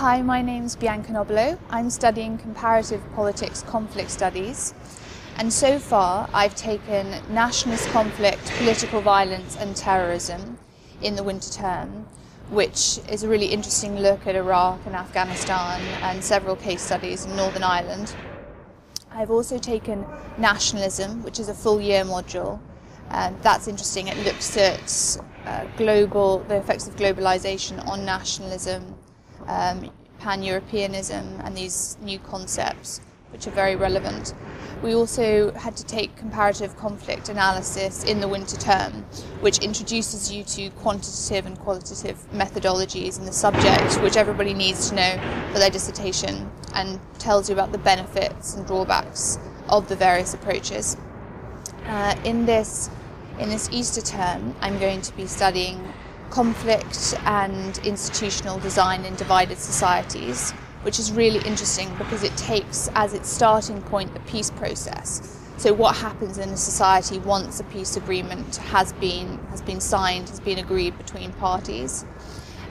Hi, my name's Bianca Nobilo. I'm studying comparative politics conflict studies. And so far, I've taken nationalist conflict, political violence, and terrorism in the winter term, which is a really interesting look at Iraq and Afghanistan and several case studies in Northern Ireland. I've also taken nationalism, which is a full year module. And that's interesting. It looks at uh, global, the effects of globalization on nationalism um, pan-Europeanism and these new concepts which are very relevant. We also had to take comparative conflict analysis in the winter term, which introduces you to quantitative and qualitative methodologies in the subject, which everybody needs to know for their dissertation, and tells you about the benefits and drawbacks of the various approaches. Uh, in this in this Easter term, I'm going to be studying conflict and institutional design in divided societies, which is really interesting because it takes as its starting point the peace process. So what happens in a society once a peace agreement has been has been signed, has been agreed between parties.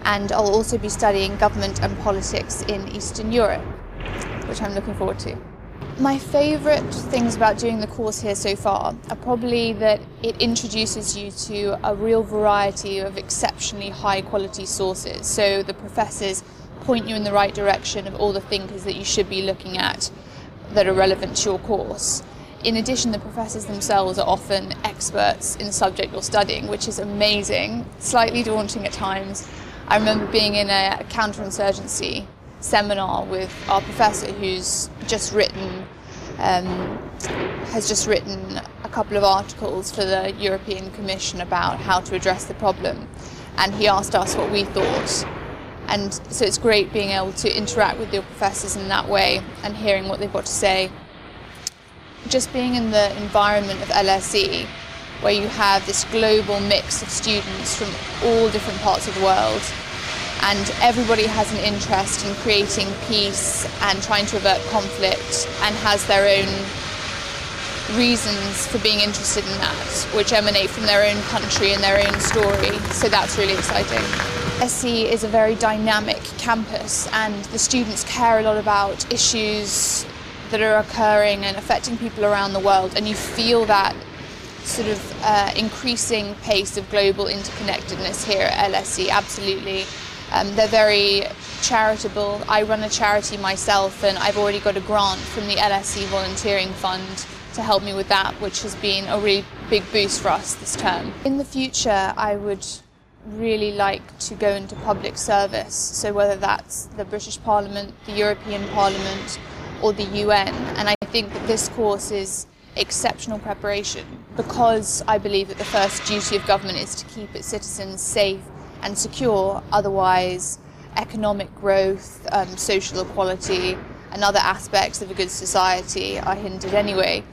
And I'll also be studying government and politics in Eastern Europe, which I'm looking forward to. My favourite things about doing the course here so far are probably that it introduces you to a real variety of exceptionally high quality sources. So the professors point you in the right direction of all the thinkers that you should be looking at that are relevant to your course. In addition, the professors themselves are often experts in the subject you're studying, which is amazing, slightly daunting at times. I remember being in a counterinsurgency seminar with our professor who's just written um, has just written a couple of articles for the European Commission about how to address the problem and he asked us what we thought and so it's great being able to interact with your professors in that way and hearing what they've got to say. Just being in the environment of LSE where you have this global mix of students from all different parts of the world and everybody has an interest in creating peace and trying to avert conflict and has their own reasons for being interested in that, which emanate from their own country and their own story. So that's really exciting. SE is a very dynamic campus and the students care a lot about issues that are occurring and affecting people around the world and you feel that sort of uh, increasing pace of global interconnectedness here at LSE, absolutely. Um, they're very charitable. I run a charity myself and I've already got a grant from the LSE Volunteering Fund to help me with that, which has been a really big boost for us this term. In the future, I would really like to go into public service, so whether that's the British Parliament, the European Parliament, or the UN. And I think that this course is exceptional preparation because I believe that the first duty of government is to keep its citizens safe and secure, otherwise economic growth, um, social equality and other aspects of a good society are hindered anyway.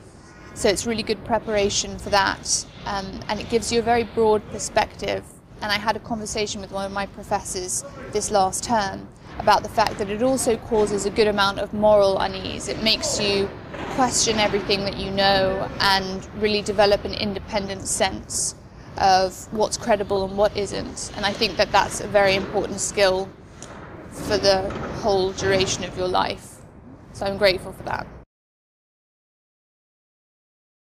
So it's really good preparation for that um, and it gives you a very broad perspective and I had a conversation with one of my professors this last term about the fact that it also causes a good amount of moral unease. It makes you question everything that you know and really develop an independent sense of what's credible and what isn't. And I think that that's a very important skill for the whole duration of your life. So I'm grateful for that.